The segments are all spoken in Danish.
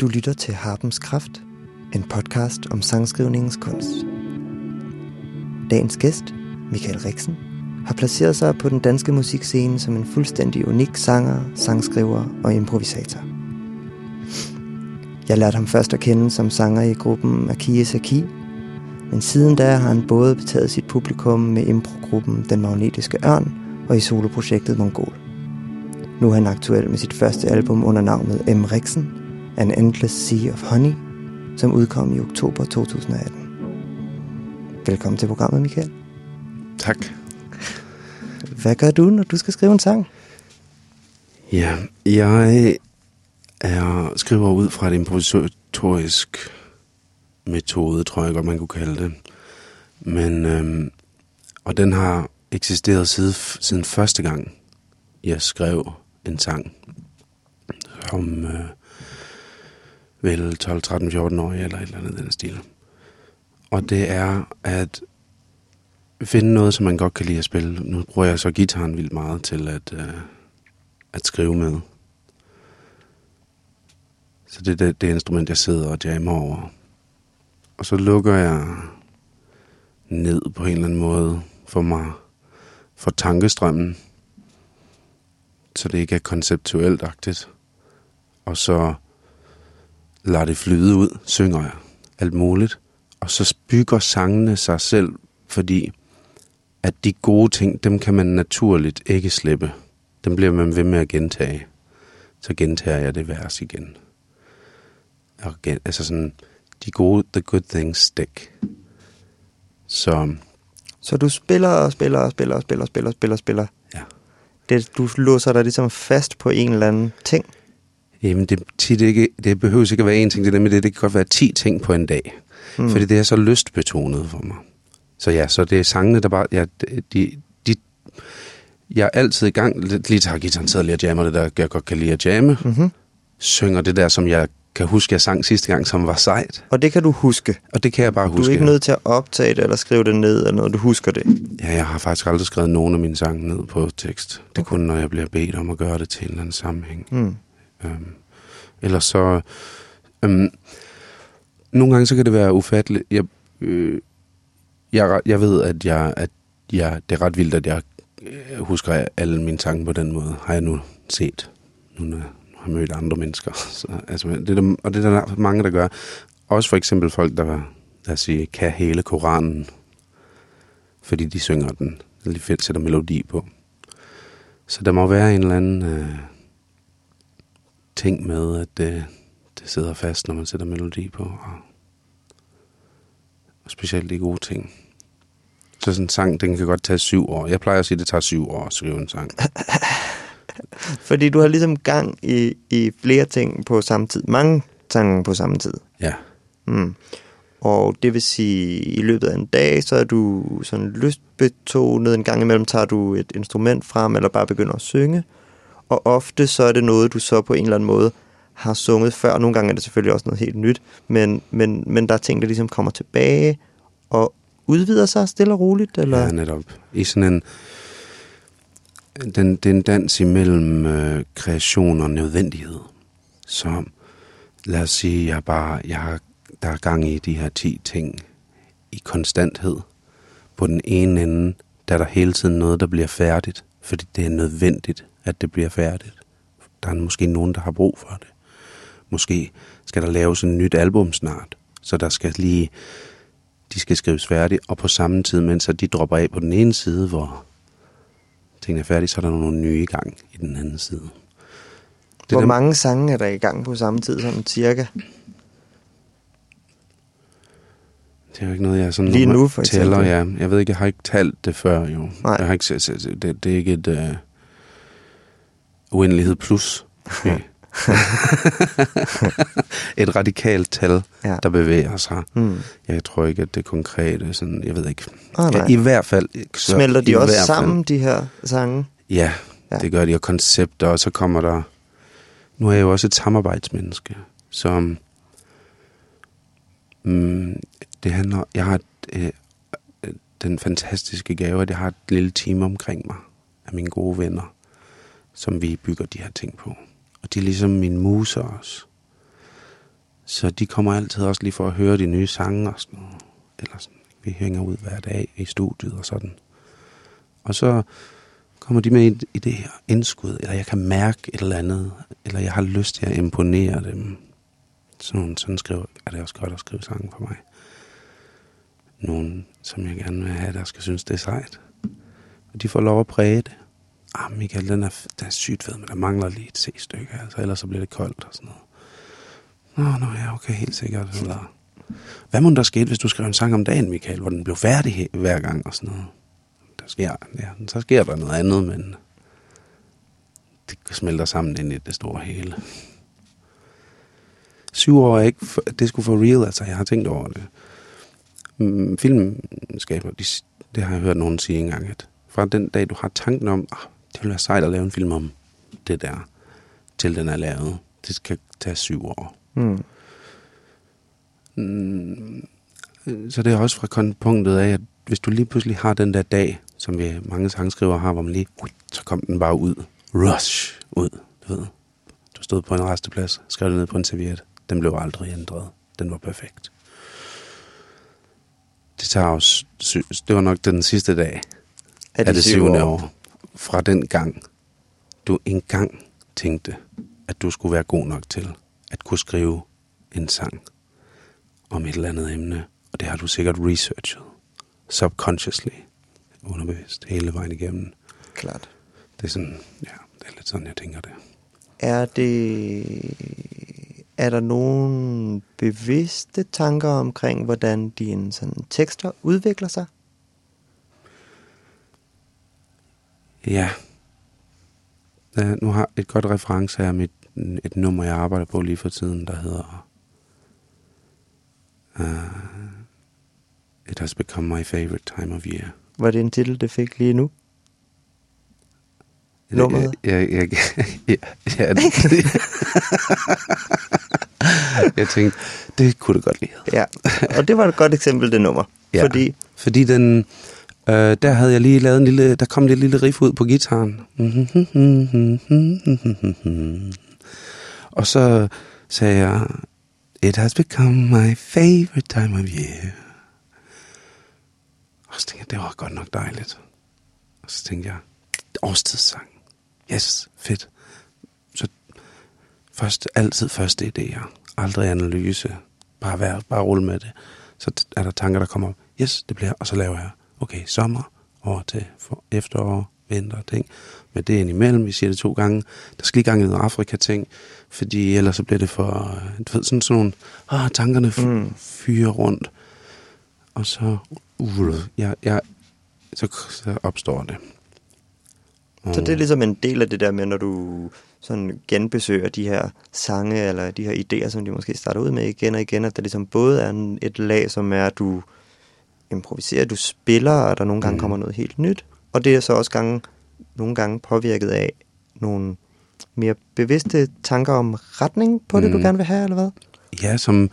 Du lytter til Harpens Kraft, en podcast om sangskrivningens kunst. Dagens gæst, Michael Riksen, har placeret sig på den danske musikscene som en fuldstændig unik sanger, sangskriver og improvisator. Jeg lærte ham først at kende som sanger i gruppen Akie Saki, men siden da har han både betaget sit publikum med improgruppen Den Magnetiske Ørn og i soloprojektet Mongol. Nu er han aktuel med sit første album under navnet M. Riksen, An Endless Sea of Honey, som udkom i oktober 2018. Velkommen til programmet, Michael. Tak. Hvad gør du, når du skal skrive en sang? Ja, jeg er skriver ud fra et improvisatorisk metode, tror jeg godt, man kunne kalde det. Men, øhm, og den har eksisteret siden, siden første gang, jeg skrev en sang. Om øh, vel 12, 13, 14 år eller et eller andet den stil. Og det er at finde noget, som man godt kan lide at spille. Nu bruger jeg så gitaren vildt meget til at, øh, at skrive med. Så det er det, det instrument, jeg sidder og jammer over. Og så lukker jeg ned på en eller anden måde for mig, for tankestrømmen, så det ikke er konceptuelt agtigt. Og så lader det flyde ud, synger jeg alt muligt. Og så bygger sangene sig selv, fordi at de gode ting, dem kan man naturligt ikke slippe. Dem bliver man ved med at gentage. Så gentager jeg det vers igen. Og gen, altså sådan, de gode, the good things stick. Så... Så du spiller og spiller og spiller og spiller og spiller og spiller og spiller. Ja. Det, du låser dig ligesom fast på en eller anden ting. Jamen, det, tit ikke, det behøver ikke at være én ting, det, der med det, det kan godt være 10 ting på en dag. Mm. Fordi det er så lystbetonet for mig. Så ja, så det er sangene, der bare... Ja, de, de, jeg er altid i gang, lige til gitaren sidder lige og jammer det der, jeg godt kan lide at jamme. Mm-hmm. Synger det der, som jeg kan huske, jeg sang sidste gang, som var sejt. Og det kan du huske. Og det kan jeg bare huske. Du er ikke nødt til at optage det, eller skrive det ned, eller noget, du husker det. Ja, jeg har faktisk aldrig skrevet nogen af mine sange ned på tekst. Det er kun, når jeg bliver bedt om at gøre det til en eller anden sammenhæng. Mm. Øhm, eller så... Øhm, nogle gange så kan det være ufatteligt. Jeg, øh, jeg, jeg ved, at, jeg, at jeg, det er ret vildt, at jeg øh, husker alle mine sange på den måde. Har jeg nu set, nu når jeg har mødt andre mennesker. Så, altså, det er der, og det er der mange, der gør. Også for eksempel folk, der, der siger, kan hele Koranen, fordi de synger den. Eller de sætter melodi på. Så der må være en eller anden øh, ting med, at det, det sidder fast, når man sætter melodi på. Og, og specielt de gode ting. Så sådan en sang, den kan godt tage syv år. Jeg plejer at sige, at det tager syv år at skrive en sang. Fordi du har ligesom gang i, i flere ting på samme tid. Mange sange på samme tid. Ja. Mm. Og det vil sige, i løbet af en dag, så er du sådan lystbetonet. En gang imellem tager du et instrument frem, eller bare begynder at synge. Og ofte så er det noget, du så på en eller anden måde har sunget før. Nogle gange er det selvfølgelig også noget helt nyt. Men, men, men der er ting, der ligesom kommer tilbage og udvider sig stille og roligt. Eller? Ja, netop. I sådan en... Den, det er en dans imellem øh, kreation og nødvendighed. Så lad os sige, jeg bare, jeg har, der er gang i de her 10 ting i konstanthed. På den ene ende, der er der hele tiden noget, der bliver færdigt, fordi det er nødvendigt, at det bliver færdigt. Der er måske nogen, der har brug for det. Måske skal der laves en nyt album snart, så der skal lige, de skal skrives færdigt, og på samme tid, mens de dropper af på den ene side, hvor tingene er færdige, så er der nogle nye i gang i den anden side. Det Hvor dem... mange sange er der i gang på samme tid, sådan cirka? Det er jo ikke noget, jeg sådan Lige nu, for tæller, ja. Jeg ved ikke, jeg har ikke talt det før, jo. Nej. Jeg har ikke, det, det er ikke et uh, uendelighed plus. Okay. et radikalt tal, Ja. der bevæger sig. Mm. Jeg tror ikke, at det konkrete, sådan, jeg ved ikke. Nej. ja, I hvert fald. Så, Smelter de også hvert fald- sammen, de her sange? Ja, Ja. det gør de, og koncepter, og så kommer der... Nu er jeg jo også et samarbejdsmenneske, så... Mm, det handler... Jeg har et, øh, den fantastiske gave, at jeg har et lille team omkring mig af mine gode venner, som vi bygger de her ting på. Og de er ligesom min muser også. Så de kommer altid også lige for at høre de nye sange og sådan noget. Eller sådan. Vi hænger ud hver dag i studiet og sådan. Og så kommer de med et, i det her indskud, eller jeg kan mærke et eller andet, eller jeg har lyst til at imponere dem. Sådan, sådan skriver, er det også godt at skrive sange for mig. Nogen, som jeg gerne vil have, der skal synes, det er sejt. Og de får lov at præge det. Ah, Michael, den er, den er sygt fed, men der mangler lige et C-stykke, altså, ellers så bliver det koldt og sådan noget. Nå, nå, ja, okay, helt sikkert. Eller, hvad må der ske, hvis du skrev en sang om dagen, Michael, hvor den blev færdig hver gang og sådan noget? Der sker, ja, så sker der noget andet, men det smelter sammen ind i det store hele. Syv år er ikke, for, det skulle for real, altså jeg har tænkt over det. Mm, Filmskaber, de, det har jeg hørt nogen sige engang, at fra den dag, du har tanken om, ah, det vil være sejt at lave en film om det der, til den er lavet, det skal tage syv år. Mm. Mm, så det er også fra punktet af, at hvis du lige pludselig har den der dag, som vi mange sangskriver har, hvor man lige, så kom den bare ud. Rush ud, du ved. Du stod på en resteplads, skrev det ned på en serviet. Den blev aldrig ændret. Den var perfekt. Det tager også, det var nok den sidste dag af det syvende år. år. Fra den gang, du engang tænkte, at du skulle være god nok til at kunne skrive en sang om et eller andet emne. Og det har du sikkert researchet. Subconsciously. Underbevidst. Hele vejen igennem. Klart. Det er sådan, ja, det er lidt sådan, jeg tænker det. Er det... Er der nogle bevidste tanker omkring, hvordan dine sådan, tekster udvikler sig? Ja. ja. Nu har et godt reference her mit, et nummer, jeg arbejder på lige for tiden, der hedder uh, It has become my favorite time of year. Var det en titel, det fik lige nu? Nummeret? Ja, ja, ja, ja, jeg tænkte, det kunne det godt lide. Ja, og det var et godt eksempel, det nummer. Ja, Fordi, fordi den, øh, der havde jeg lige lavet en lille, der kom lidt lille riff ud på gitaren. Og så sagde jeg, It has become my favorite time of year. Og så tænkte jeg, det var godt nok dejligt. Og så tænkte jeg, årstidssang. Yes, fedt. Så først, altid første idéer. Aldrig analyse. Bare, vær, bare rulle med det. Så er der tanker, der kommer, yes, det bliver, og så laver jeg, okay, sommer, over til for efterår, vinter, ting. Men det er indimellem, vi siger det to gange. Der skal lige gang i noget Afrika-ting, fordi ellers så bliver det for, du ved, sådan, sådan nogle, ah, tankerne Mm. fyrer rundt. Og så, uh, jeg, jeg, så, så opstår det. så det er ligesom en del af det der med, når du sådan genbesøger de her sange, eller de her idéer, som de måske starter ud med igen og igen, at der ligesom både er et lag, som er, at du improviserer, du spiller, og der nogle gange Mm. mm. kommer noget helt nyt, og det er så også gange, nogle gange påvirket af nogle mere bevidste tanker om retning på det, Mm. du gerne vil have, eller hvad? Ja, som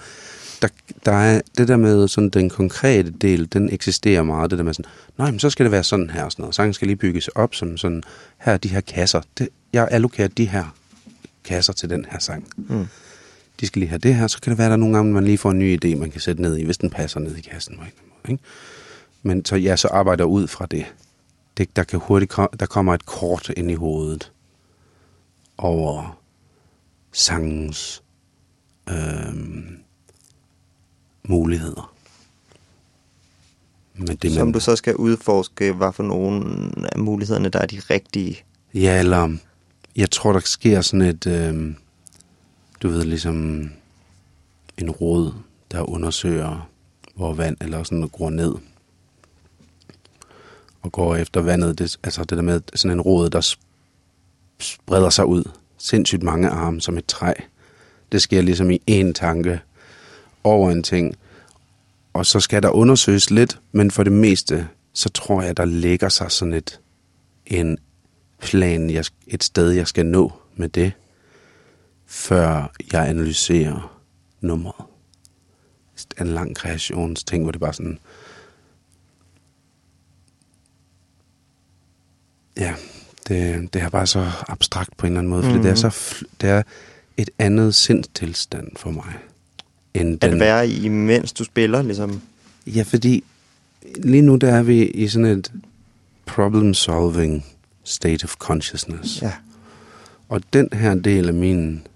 der, der er det der med sådan den konkrete del, den eksisterer meget. Det der med sådan, nej, men så skal det være sådan her og sådan noget. Sangen skal lige bygges op som sådan, her er de her kasser. Det, jeg allokerer de her kasser til den her sang. Mm. De skal lige have det her, så kan det være, at der nogle gange, man lige får en ny idé, man kan sætte ned i, hvis den passer ned i kassen på Ikke? Men så jeg så arbejder ud fra det. det der, kan hurtigt kom, der kommer et kort ind i hovedet over sangens øhm, muligheder. Men det, Som man, du så skal udforske, hvad for nogle af mulighederne, der er de rigtige. Ja, eller jeg tror, der sker sådan et, øh, du ved, ligesom en råd, der undersøger, hvor vand eller sådan noget gror ned. Og går efter vandet, det, altså det der med sådan en rod, der spreder sig ud. Sindssygt mange arme som et træ. Det sker ligesom i én tanke over en ting. Og så skal der undersøges lidt, men for det meste, så tror jeg, der ligger sig sådan et, en plan, jeg, et sted, jeg skal nå med det, før jeg analyserer nummeret. En lang kreationsting, hvor det bare sådan... Ja, det, det er bare så abstrakt på en eller anden måde, fordi Mhm. det, er så, fl- det er et andet sindstilstand for mig. end at den... være i, mens du spiller, ligesom? Ja, fordi lige nu der er vi i sådan et problem-solving state of consciousness. Ja. Og den her del af min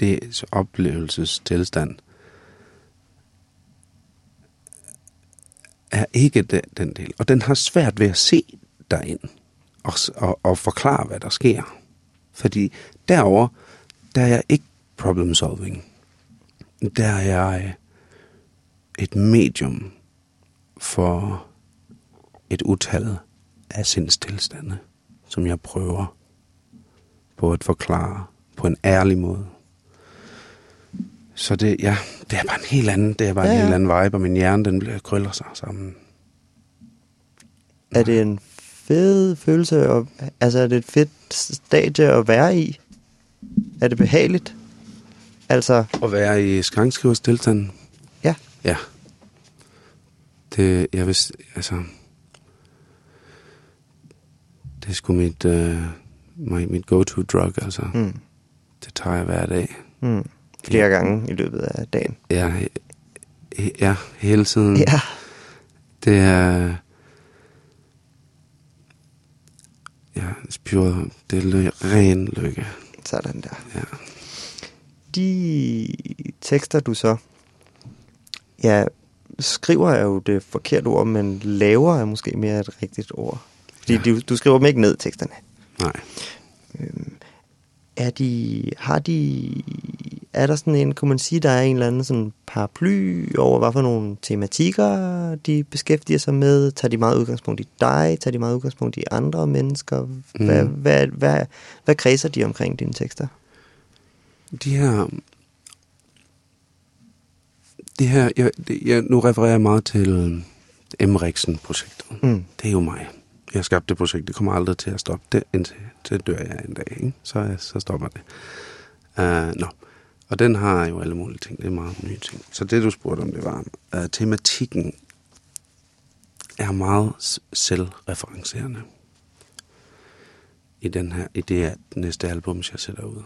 det oplevelsestilstand er ikke den, den del. Og den har svært ved at se derind og, og, og forklare, hvad der sker. Fordi derover der er jeg ikke problem solving. Der er jeg et medium for et utal af sindstilstande, som jeg prøver på at forklare på en ærlig måde. Så det, ja, det er bare en helt anden, det er bare Ja, en ja. helt anden vibe, og min hjerne, den bliver krøller sig sammen. Er det en fed følelse? At, altså, er det et fedt stadie at være i? Er det behageligt? Altså, At være i skrankskriver's tilstand, ja. ja. Det, jeg vil, altså, det er sgu mit, uh, mit, mit go-to-drug, altså. Mm. Det tager jeg hver dag. Mm. Flere gange i løbet af dagen. Ja, ja hele tiden. Ja. Det er... Ja, pure, det er ren lykke. Sådan der. Ja. De tekster, du så ja, skriver er jo det forkerte ord, men laver er måske mere et rigtigt ord. Fordi Ja. ja. du, du skriver dem ikke ned, teksterne. Nej. Er de, har de, er der sådan en, kunne man sige, der er en eller anden sådan paraply over, hvad for nogle tematikker, de beskæftiger sig med? Tager de meget udgangspunkt i dig? Tager de meget udgangspunkt i andre mennesker? Hvad, Mm. hvad, hvad, hvad kredser de omkring dine tekster? De her... Det her, jeg, det, jeg, nu refererer jeg meget til Emriksen-projektet. Mm. Det er jo mig. Jeg skabte det projekt. Det kommer aldrig til at stoppe det, indtil til dør jeg en dag. Ikke? Så, så stopper det. Uh, nå. Og den har jo alle mulige ting. Det er meget nye ting. Så det, du spurgte om, det var, uh, tematikken er meget selvreferencerende i, den her, i det her næste album, jeg sætter ud.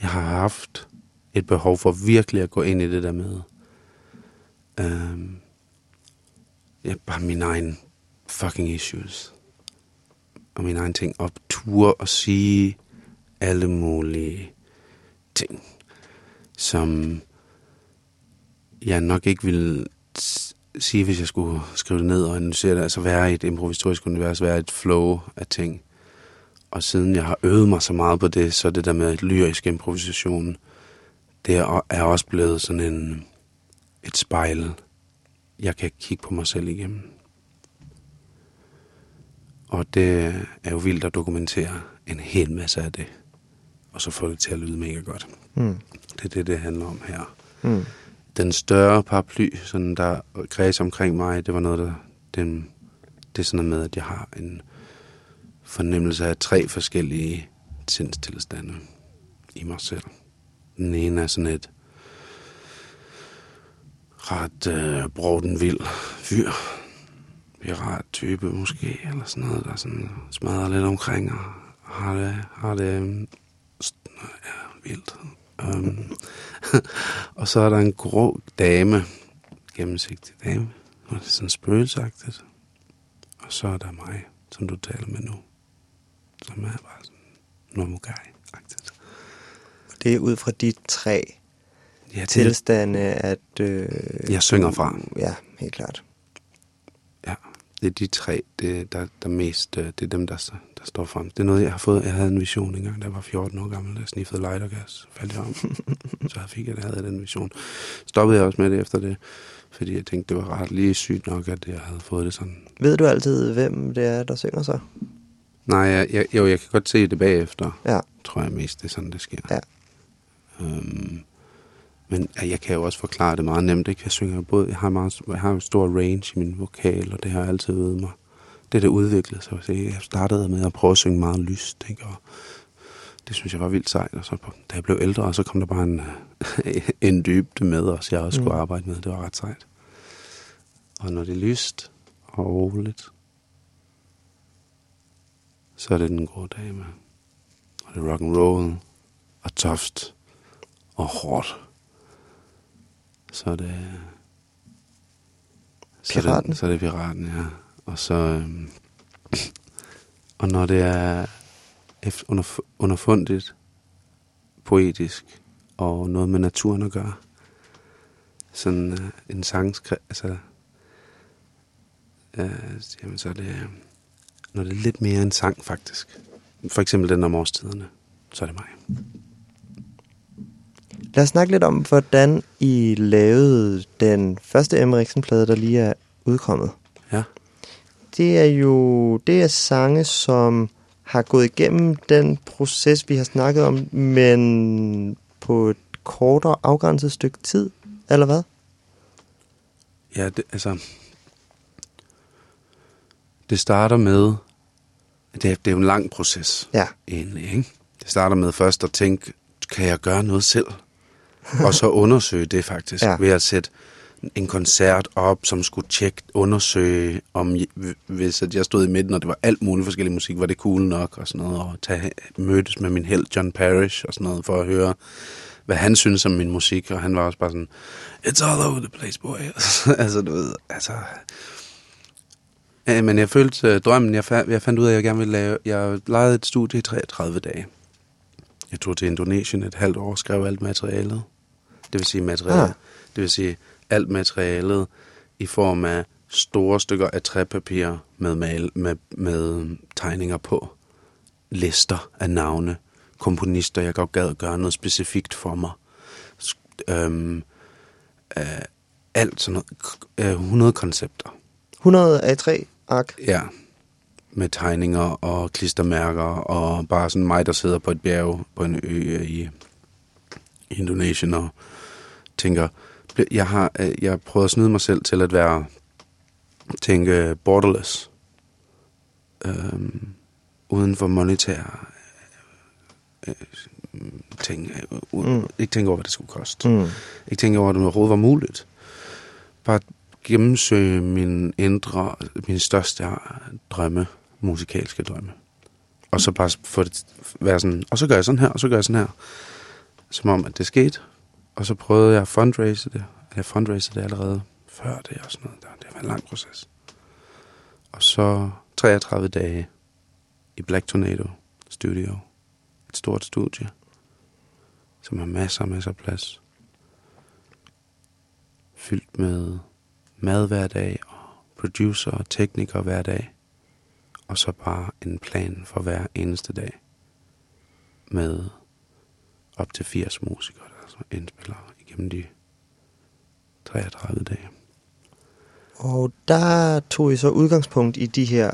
Jeg har haft et behov for virkelig at gå ind i det der med øhm, ja, bare mine egne fucking issues. Og mine egne ting. Og ture og sige alle mulige ting, som jeg nok ikke ville sige, hvis jeg skulle skrive det ned og analysere det. Altså være i et improvisatorisk univers, være i et flow af ting. Og siden jeg har øvet mig så meget på det, så det der med lyrisk improvisation, det er er også blevet sådan en, et spejl, jeg kan kigge på mig selv igennem. Og det er jo vildt at dokumentere en hel masse af det, og så få det til at lyde mega godt. Mm. Det er det, det handler om her. Mm. Den større paraply, sådan der kreds omkring mig, det var noget, der... Den, det er sådan noget med, at jeg har en fornemmelse af tre forskellige sindstilstande i mig selv. Den ene er sådan et ret øh, broden vild fyr. Pirat type måske, eller sådan noget, der sådan smadrer lidt omkring og har det, har det st- ja, vildt. Um, og så er der en grå dame, gennemsigtig dame, og det er sådan spøgelsagtigt. Og så er der mig, som du taler med nu, som er bare sådan normal guy-agtigt. Det er ud fra de tre Ja, det, tilstande, at... Øh, jeg synger fra. Ja, helt klart. Det er de tre, det, der, der mest, øh, det er dem, der, der står frem. Det er noget, jeg har fået. Jeg havde en vision engang, da jeg var 14 år gammel, da jeg sniffede lightergas. Faldt jeg om. så fik jeg, havde jeg den vision. Stoppede jeg også med det efter det, fordi jeg tænkte, det var ret lige sygt nok, at jeg havde fået det sådan. Ved du altid, hvem det er, der synger så? Nej, jeg, jeg, jo, jeg kan godt se det bagefter. Ja. Tror jeg mest, det er sådan, det sker. Ja. Øhm, men jeg kan jo også forklare det meget nemt. Ikke? Jeg synger både, jeg har, meget, jeg har jo stor range i min vokal, og det har jeg altid øvet mig. Det er det udviklet sig. Så jeg startede med at prøve at synge meget lyst, ikke? og det synes jeg var vildt sejt. Og så, på- da jeg blev ældre, og så kom der bare en, en dybde med os, jeg også Mm. skulle arbejde med. Det var ret sejt. Og når det er lyst og roligt, så er det den gode dame. Og det er rock and roll og toft og hårdt. Så er det... Så er Piraten? det, så er det piraten, ja. Og så... Øhm, og når det er under, underfundigt, poetisk og noget med naturen at gøre, sådan øh, en sang, altså, øh, jamen, så er det, når det er lidt mere en sang faktisk. For eksempel den om årstiderne, så er det mig. Lad os snakke lidt om, hvordan I lavede den første Emmeriksen-plade, der lige er udkommet. Ja. Det er jo det er sange, som har gået igennem den proces, vi har snakket om, men på et kortere afgrænset stykke tid, eller hvad? Ja, det, altså... Det starter med... Det er, det er jo en lang proces, Ja. egentlig, ikke? Det starter med først at tænke, kan jeg gøre noget selv? Og så undersøge det faktisk, Ja. ved at sætte en koncert op, som skulle tjekke, undersøge, om hvis at jeg stod i midten, og det var alt muligt forskellig musik, var det cool nok, og sådan noget, og tage, mødes med min held John Parrish, og sådan noget, for at høre, hvad han synes om min musik, og han var også bare sådan, it's all over the place, boy. altså, du ved, altså... Ja, men jeg følte uh, drømmen, jeg, fa- jeg fandt ud af, at jeg gerne ville lave, jeg lejede et studie i 33 dage. Jeg tog til Indonesien et halvt år og skrev alt materialet. Det vil sige materialet. Ah. Det vil sige alt materialet i form af store stykker af træpapir med, mal, med, med tegninger på. Lister af navne. Komponister, jeg godt gad at gøre noget specifikt for mig. Øhm, øh, alt sådan noget. K- øh, 100 koncepter. 100 A3 ark. Ja, med tegninger og klistermærker, og bare sådan mig, der sidder på et bjerg på en ø i, i Indonesien og tænker, jeg har øh, jeg har prøvet at snyde mig selv til at være, tænke borderless, øhm, uden for monetære øh, ting, øh, mm. ikke tænke over, hvad det skulle koste. Mm. Ikke tænke over, at det overhovedet var muligt. Bare gennemsøge min indre, min største drømme, musikalske drømme. Og så bare få det være sådan, og så gør jeg sådan her, og så gør jeg sådan her. Som om, at det skete. Og så prøvede jeg at fundraise det. Jeg fundraisede det allerede før det og sådan noget. Der. Det var en lang proces. Og så 33 dage i Black Tornado Studio. Et stort studie, som har masser og masser af plads fyldt med mad hver dag, og producer og teknikere hver dag. Og så bare en plan for hver eneste dag. Med op til 80 musikere, der så indspiller igennem de 33 dage. Og der tog I så udgangspunkt i de her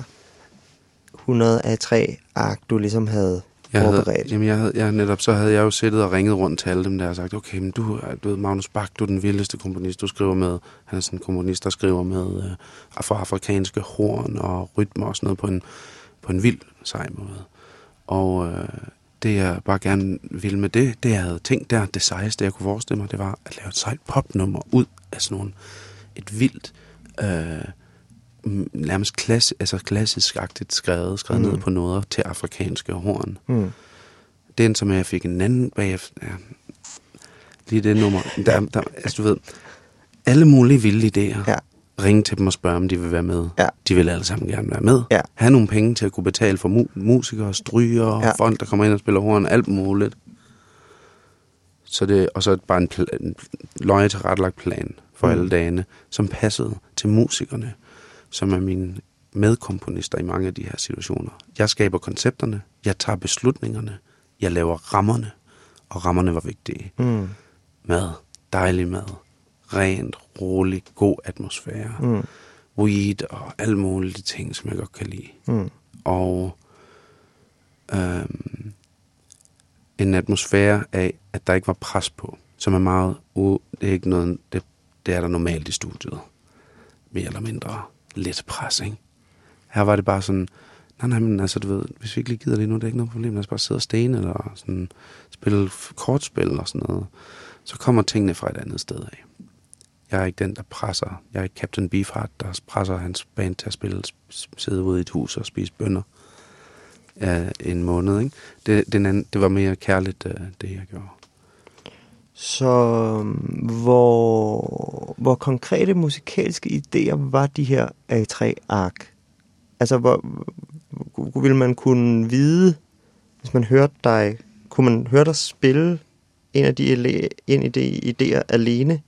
100 af 3 ark, du ligesom havde jeg havde, forberedt. jamen jeg havde, jeg, netop så havde jeg jo siddet og ringet rundt til alle dem der og sagt, okay, men du, du ved, Magnus Bach, du er den vildeste komponist, du skriver med. Han er sådan en komponist, der skriver med øh, for afrikanske horn og rytmer og sådan noget på en, på en vild sej måde. Og øh, det jeg bare gerne ville med det, det jeg havde tænkt der, det sejeste jeg kunne forestille mig, det var at lave et sejt popnummer ud af sådan nogle, et vildt, øh, nærmest klass, altså klassisk-agtigt skrevet, skrevet Mm. ned på noget til afrikanske horn. Mm. Den, som jeg fik en anden bagefter. Ja, lige det nummer. Der, der, altså, du ved, alle mulige vilde idéer. Ja. Ringe til dem og spørge, om de vil være med. Ja. De vil alle sammen gerne være med. Ja. Have nogle penge til at kunne betale for mu- musikere, stryger, Ja. folk, der kommer ind og spiller horn, alt muligt. Så det, og så bare en, pl- en løje tilrettelagt plan for mm. alle dagene, som passede til musikerne, som er mine medkomponister i mange af de her situationer. Jeg skaber koncepterne, jeg tager beslutningerne, jeg laver rammerne, og rammerne var vigtige. Mm. Mad, dejlig mad, rent, rolig, god atmosfære, Mm. weed og alle mulige ting, som jeg godt kan lide. Mm. Og øhm, en atmosfære af, at der ikke var pres på, som er meget, u- det er ikke noget, det, det er der normalt i studiet. Mere eller mindre lidt pres, ikke? Her var det bare sådan, nej, nej, men altså, du ved, hvis vi ikke lige gider det nu, det er ikke noget problem, lad os bare sidde og stene, eller sådan, spille kortspil og sådan noget. Så kommer tingene fra et andet sted af. Jeg er ikke den, der presser. Jeg er ikke Captain Beefheart, der presser hans band til at spille, sidde ude i et hus og spise bønner ja, en måned. Ikke? Det, den anden, det var mere kærligt, øh, det jeg gjorde. Så hvor, hvor konkrete musikalske idéer var de her A3-ark? Altså, hvor, ville man kunne vide, hvis man hørte dig, kunne man høre dig spille en af de, en af de idéer alene,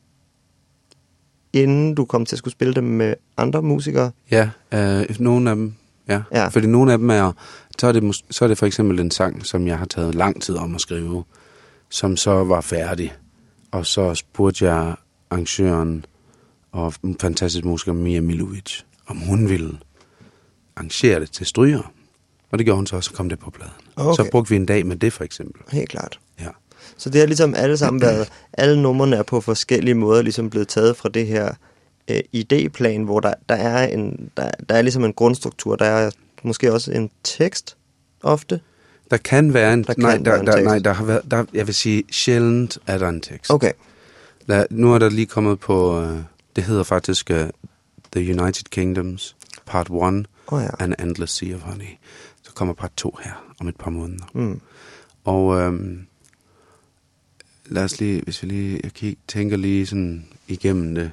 inden du kom til at skulle spille dem med andre musikere? Ja, øh, nogle af dem, ja. Ja. Fordi nogle af dem er, så er, det, så er det for eksempel en sang, som jeg har taget lang tid om at skrive, som så var færdig. Og så spurgte jeg arrangøren og en fantastisk musiker Mia Milovic, om hun ville arrangere det til stryger. Og det gjorde hun så, og så kom det på pladen. Okay. Så brugte vi en dag med det for eksempel. Helt klart. Ja. Så det har ligesom alle sammen været, alle numrene er på forskellige måder ligesom blevet taget fra det her øh, idéplan, hvor der, der, er en, der, der er ligesom en grundstruktur, der er måske også en tekst ofte. Der kan være en... Der nej, være der, en der, tekst. nej, der har været... Der, jeg vil sige, sjældent er der en tekst. Okay. Lad, nu er der lige kommet på... Uh, det hedder faktisk uh, The United Kingdoms Part 1 Åh oh, ja. An Endless Sea of Honey. Så kommer part 2 her om et par måneder. Mm. Og øhm, lad os lige, hvis vi lige, jeg kig, tænker lige sådan igennem det.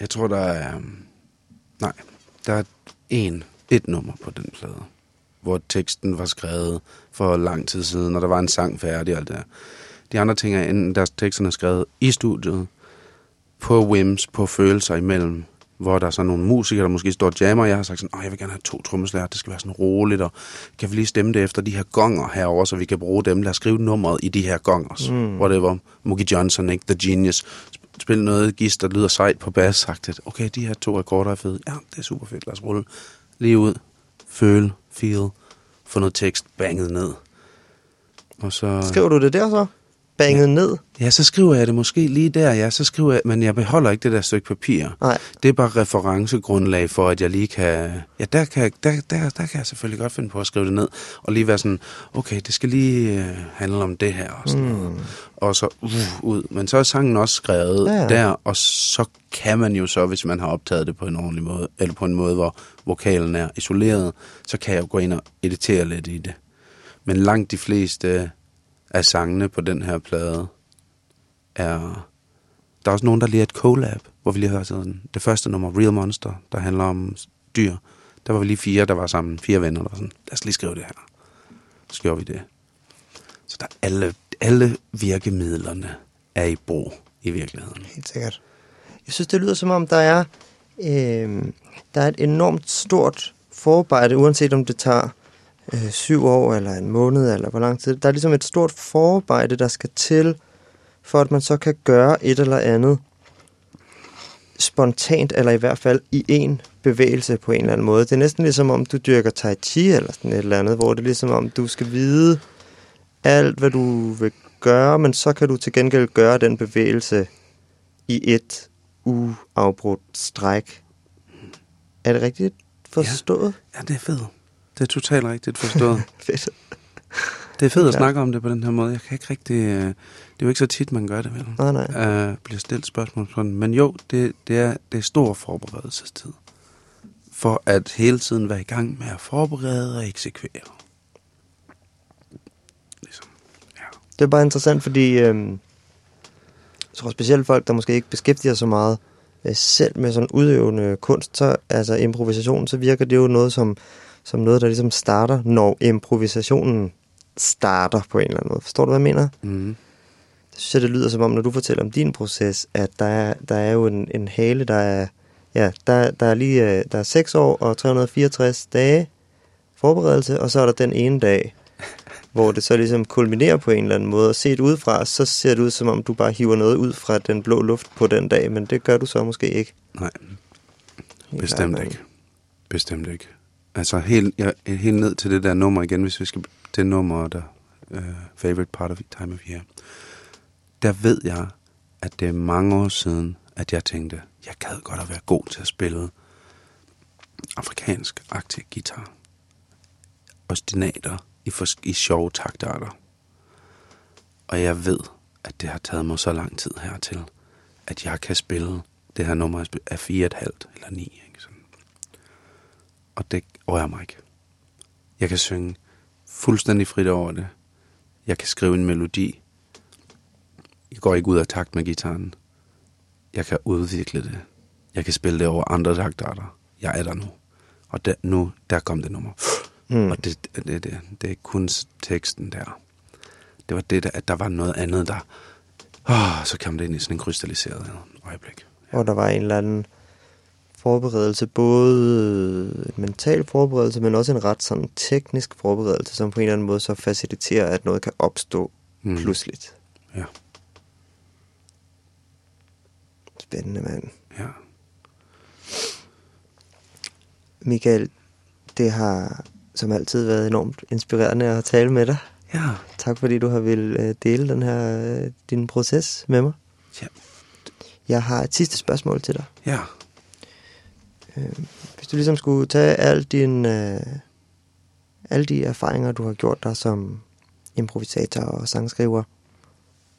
Jeg tror, der er, øhm, nej, der er en, et nummer på den plade, hvor teksten var skrevet for lang tid siden, og der var en sang færdig og alt det der. De andre ting er enten deres teksterne er skrevet i studiet, på whims, på følelser imellem, hvor der er så nogle musikere, der måske står og jammer, og jeg har sagt sådan, Åh, jeg vil gerne have to trommeslager, det skal være sådan roligt, og kan vi lige stemme det efter de her gonger herover, så vi kan bruge dem, lad os skrive nummeret i de her gongers. Mm. Whatever. Mookie Johnson, ikke? The Genius. Sp- Spil noget gis, der lyder sejt på bas, sagt at, okay, de her to akkorder er fede. Ja, det er super fedt, lad os rulle. Lige ud. Føl, feel, få noget tekst banget ned. Og så... Skriver du det der så? Banget ned? Ja, så skriver jeg det måske lige der, ja, så skriver jeg, men jeg beholder ikke det der stykke papir. Nej. Det er bare referencegrundlag for, at jeg lige kan, ja, der kan, der, der, der kan jeg selvfølgelig godt finde på at skrive det ned, og lige være sådan, okay, det skal lige øh, handle om det her, og sådan mm. Og så uh, ud. Men så er sangen også skrevet Ja, ja. ja. der, og så kan man jo så, hvis man har optaget det på en ordentlig måde, eller på en måde, hvor vokalen er isoleret, så kan jeg jo gå ind og editere lidt i det. Men langt de fleste af sangene på den her plade er... Der er også nogen, der lige er et collab, hvor vi lige har sådan det første nummer, Real Monster, der handler om dyr. Der var vi lige fire, der var sammen, fire venner, der var sådan, lad os lige skrive det her. Så gjorde vi det. Så der er alle, alle virkemidlerne er i brug i virkeligheden. Helt sikkert. Jeg synes, det lyder som om, der er, øh, der er et enormt stort forarbejde, uanset om det tager øh, syv år, eller en måned, eller hvor lang tid. Der er ligesom et stort forarbejde, der skal til, for at man så kan gøre et eller andet spontant, eller i hvert fald i en bevægelse på en eller anden måde. Det er næsten ligesom om, du dyrker tai chi, eller sådan et eller andet, hvor det er ligesom om, du skal vide alt, hvad du vil gøre, men så kan du til gengæld gøre den bevægelse i et uafbrudt stræk. Er det rigtigt forstået? Ja, det er fedt. Det er totalt rigtigt forstået. Fedt. Det er fedt at Ja. snakke om det på den her måde. Jeg kan ikke rigtig... øh, Det er jo ikke så tit, man gør det, vel? Nej, nej. Uh, bliver stillet spørgsmål sådan. Men jo, det, det, er, det er stor forberedelsestid. For at hele tiden være i gang med at forberede og eksekvere. Ligesom. Ja. Det er bare interessant, fordi jeg tror specielt folk, der måske ikke beskæftiger sig så meget øh, selv med sådan udøvende kunst, så altså improvisation, så virker det jo noget som, som noget, der ligesom starter, når improvisationen starter på en eller anden måde. Forstår du, hvad jeg mener? Mm. Det synes jeg, det lyder som om, når du fortæller om din proces, at der er, der er jo en, en hale, der er, ja, der, der er lige, øh, der er 6 år og 364 dage forberedelse, og så er der den ene dag, hvor det så ligesom kulminerer på en eller anden måde. Og set udefra, så ser det ud som om, du bare hiver noget ud fra den blå luft på den dag, men det gør du så måske ikke. Nej, Helt bestemt ikke. Bestemt ikke. Altså helt, ja, helt ned til det der nummer igen, hvis vi skal det nummer, der uh, favorite part of time of year. Der ved jeg, at det er mange år siden, at jeg tænkte, jeg gad godt at være god til at spille afrikansk aktiv guitar. Ostinater i, for, i sjove taktarter. Og jeg ved, at det har taget mig så lang tid hertil, at jeg kan spille det her nummer af fire et halvt eller ni. Ikke? Sådan. Og det rører mig ikke. Jeg kan synge fuldstændig frit over det. Jeg kan skrive en melodi. Jeg går ikke ud af takt med gitaren. Jeg kan udvikle det. Jeg kan spille det over andre taktarter. Jeg er der nu. Og der, nu, der kom det nummer. Mm. Og det, det, det, det er ikke kun teksten der. Det var det, der, at der var noget andet, der... Åh, så kom det ind i sådan en krystalliseret øjeblik. Ja. Og der var en eller anden forberedelse, både en mental forberedelse, men også en ret sådan teknisk forberedelse, som på en eller anden måde så faciliterer, at noget kan opstå mm. pludseligt. Ja. Spændende, mand. Ja. Michael, det har som altid været enormt inspirerende at tale med dig. Ja. Tak fordi du har vil øh, dele den her øh, din proces med mig. Ja. Jeg har et sidste spørgsmål til dig. Ja. Øh, hvis du ligesom skulle tage al din, alle de erfaringer, du har gjort dig som improvisator og sangskriver,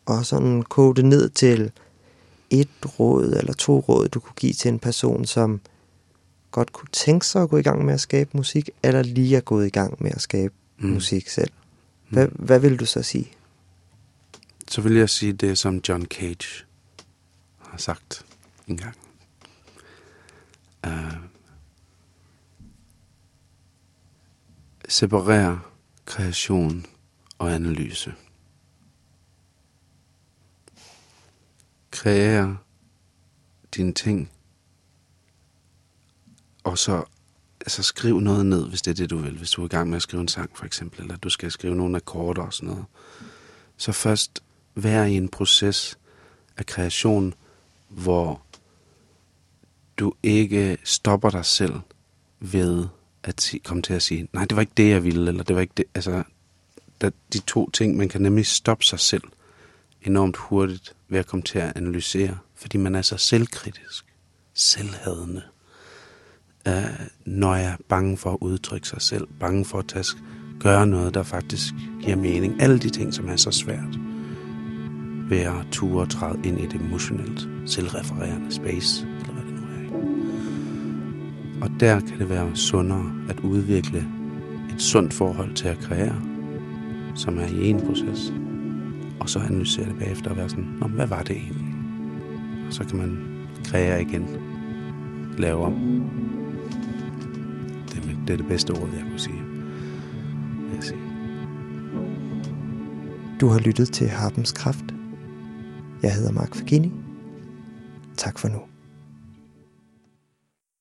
og sådan kode det ned til et råd eller to råd, du kunne give til en person, som godt kunne tænke sig at gå i gang med at skabe musik, eller lige er gået i gang med at skabe mm. musik selv. Hvad, mm. hvad vil du så sige? Så vil jeg sige det, som John Cage har sagt en gang. Uh, separere kreation og analyse. Kreere dine ting, og så altså, skriv noget ned, hvis det er det, du vil. Hvis du er i gang med at skrive en sang, for eksempel, eller du skal skrive nogle akkorder og sådan noget. Så først vær i en proces af kreation, hvor du ikke stopper dig selv ved at komme til at sige, nej, det var ikke det, jeg ville, eller det var ikke det. Altså, der, de to ting, man kan nemlig stoppe sig selv enormt hurtigt ved at komme til at analysere, fordi man er så selvkritisk, selvhadende, øh, når jeg er bange for at udtrykke sig selv, bange for at tage, gøre noget, der faktisk giver mening. Alle de ting, som er så svært ved at ture og træde ind i det emotionelt selvrefererende space, eller hvad det nu er. Og der kan det være sundere at udvikle et sundt forhold til at kreere, som er i en proces, og så analysere det bagefter og være sådan, Nå, hvad var det egentlig? Og så kan man kreere igen, lave om. Det er det, bedste ord, jeg kunne sige. Jeg sige. Du har lyttet til Harpens Kraft. Jeg hedder Mark Fagini. Tak for nu.